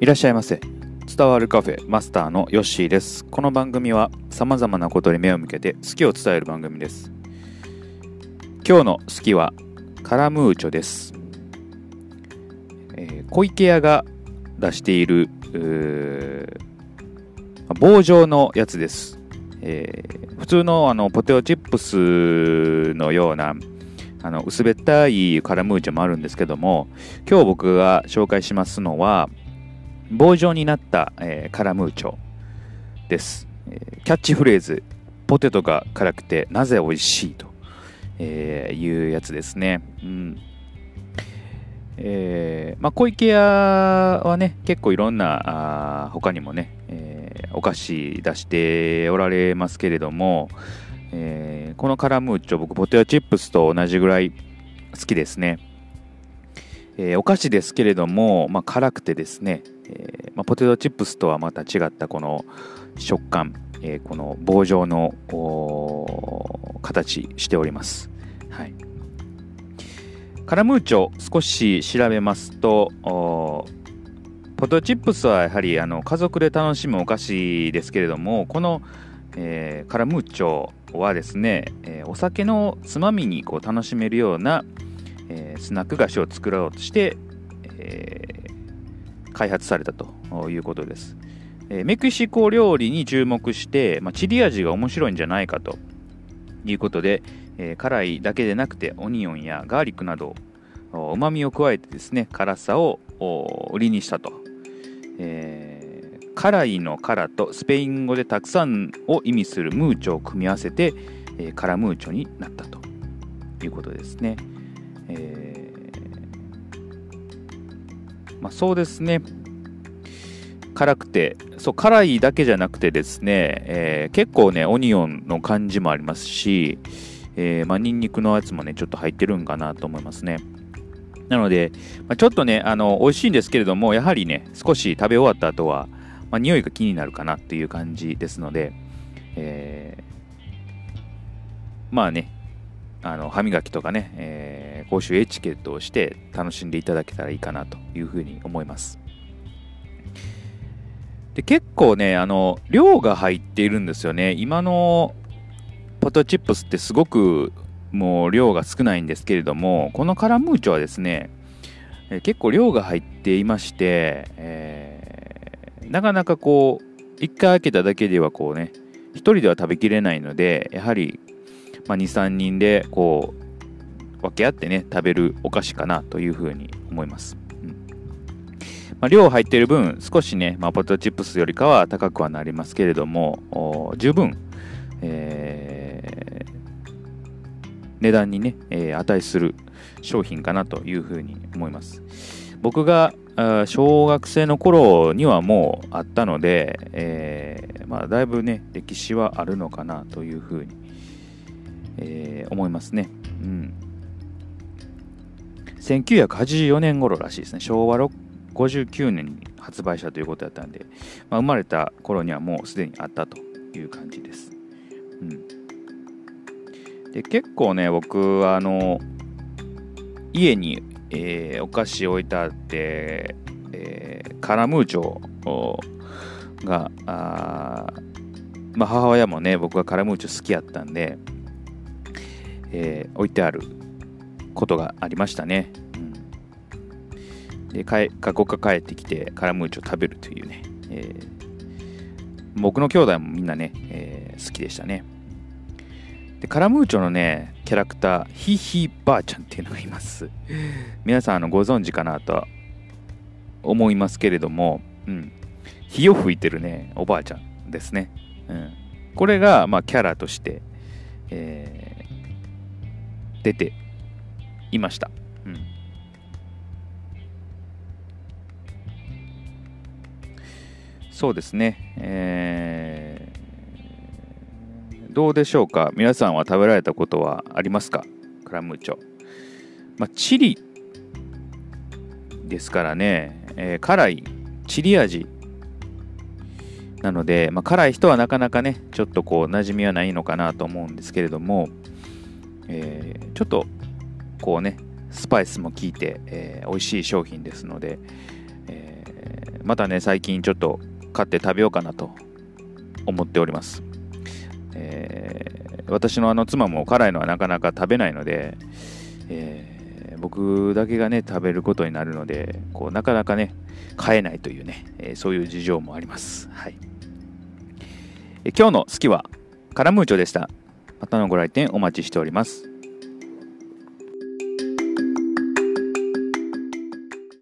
いらっしゃいませ。伝わるカフェマスターのヨッシーです。この番組は様々なことに目を向けて好きを伝える番組です。今日の好きはカラムーチョです、えー小池屋が出している棒状のやつです、えー普通のあのポテトチップスのようなあの薄べったいカラムーチョもあるんですけども今日僕が紹介しますのは棒状になった、えーカラムーチョです、えキャッチフレーズポテトが辛くてなぜ美味しいと、えいうやつですね。うん。えーまあ、小池屋はね結構いろんなあ他にもね、えーお菓子出しておられますけれども、えーこのカラムーチョ僕ポテトチップスと同じぐらい好きですね、えーお菓子ですけれども、まあ、辛くてですね、えーまあ、ポテトチップスとはまた違ったこの食感、えーこの棒状の形しております。はい。カラムーチョ少し調べますとポテトチップスはやはりあの家族で楽しむお菓子ですけれどもこの、えーカラムーチョはですね、えお酒のつまみにこう楽しめるような、えスナック菓子を作ろうとして、えー開発されたということです、えメキシコ料理に注目して、まあ、チリ味が面白いんじゃないかということで、えー辛いだけでなくてオニオンやガーリックなどうまみを加えてですね辛さを売りにしたと、えー辛いの辛とスペイン語でたくさんを意味するムーチョを組み合わせて、えーカラムーチョになったということですね、えーまあ、そうですね。辛くてそう辛いだけじゃなくてですね、えー結構ねオニオンの感じもありますし、えーまあ、ニンニクのやつもねちょっと入ってるんかなと思いますね。なので、まあ、ちょっとねあの美味しいんですけれどもやはりね少し食べ終わった後は、まあ、匂いが気になるかなっていう感じですので、えーまあねあの歯磨きとかね、えー公衆エチケットをして楽しんでいただけたらいいかなというふうに思います。で結構ねあの量が入っているんですよね。今のポトチップスってすごくもう量が少ないんですけれどもこのカラムーチョはですね結構量が入っていまして、えーなかなかこう一回開けただけではこうね一人では食べきれないのでやはり、まあ、23人でこう分け合ってね食べるお菓子かなというふうに思います、うん。まあ、量入っている分少しね、まあ、ポテトチップスよりかは高くはなりますけれども十分、えー値段にね、えー値する商品かなというふうに思います。僕が小学生の頃にはもうあったので、えーまあ、だいぶね歴史はあるのかなというふうに、えー思いますね。うん。1984年頃らしいですね。昭和59年に発売したということだったんで、まあ、生まれた頃にはもうすでにあったという感じです、うん、で結構ね僕はあの家に、えーお菓子置いてあって、えーカラムーチョがあまあ、母親もね僕がカラムーチョ好きやったんで、えー置いてあることがありましたね、うん、でかえ学校から帰ってきてカラムーチョ食べるというね、えー僕の兄弟もみんなね、えー好きでしたね。でカラムーチョのねキャラクターヒーヒーばあちゃんっていうのがいます。皆さんあのご存知かなとは思いますけれども、うん、火を吹いてるねおばあちゃんですね、うん、これが、まあ、キャラとして、えー出ていました、うん、そうですね、えーどうでしょうか？皆さんは食べられたことはありますか？クラムチョ、まあ、チリですからね、えー辛いチリ味。なので、まあ、辛い人はなかなかねちょっとこう馴染みはないのかなと思うんですけれども、えーちょっとこうねスパイスも効いて、えー美味しい商品ですので、えー、またね最近ちょっと買って食べようかなと思っております、えー、私のあの妻も辛いのはなかなか食べないので、えー、僕だけがね食べることになるのでこうなかなかね買えないというね、えそういう事情もあります、はい。え今日の好きはカラムーチョでした。またのご来店お待ちしております。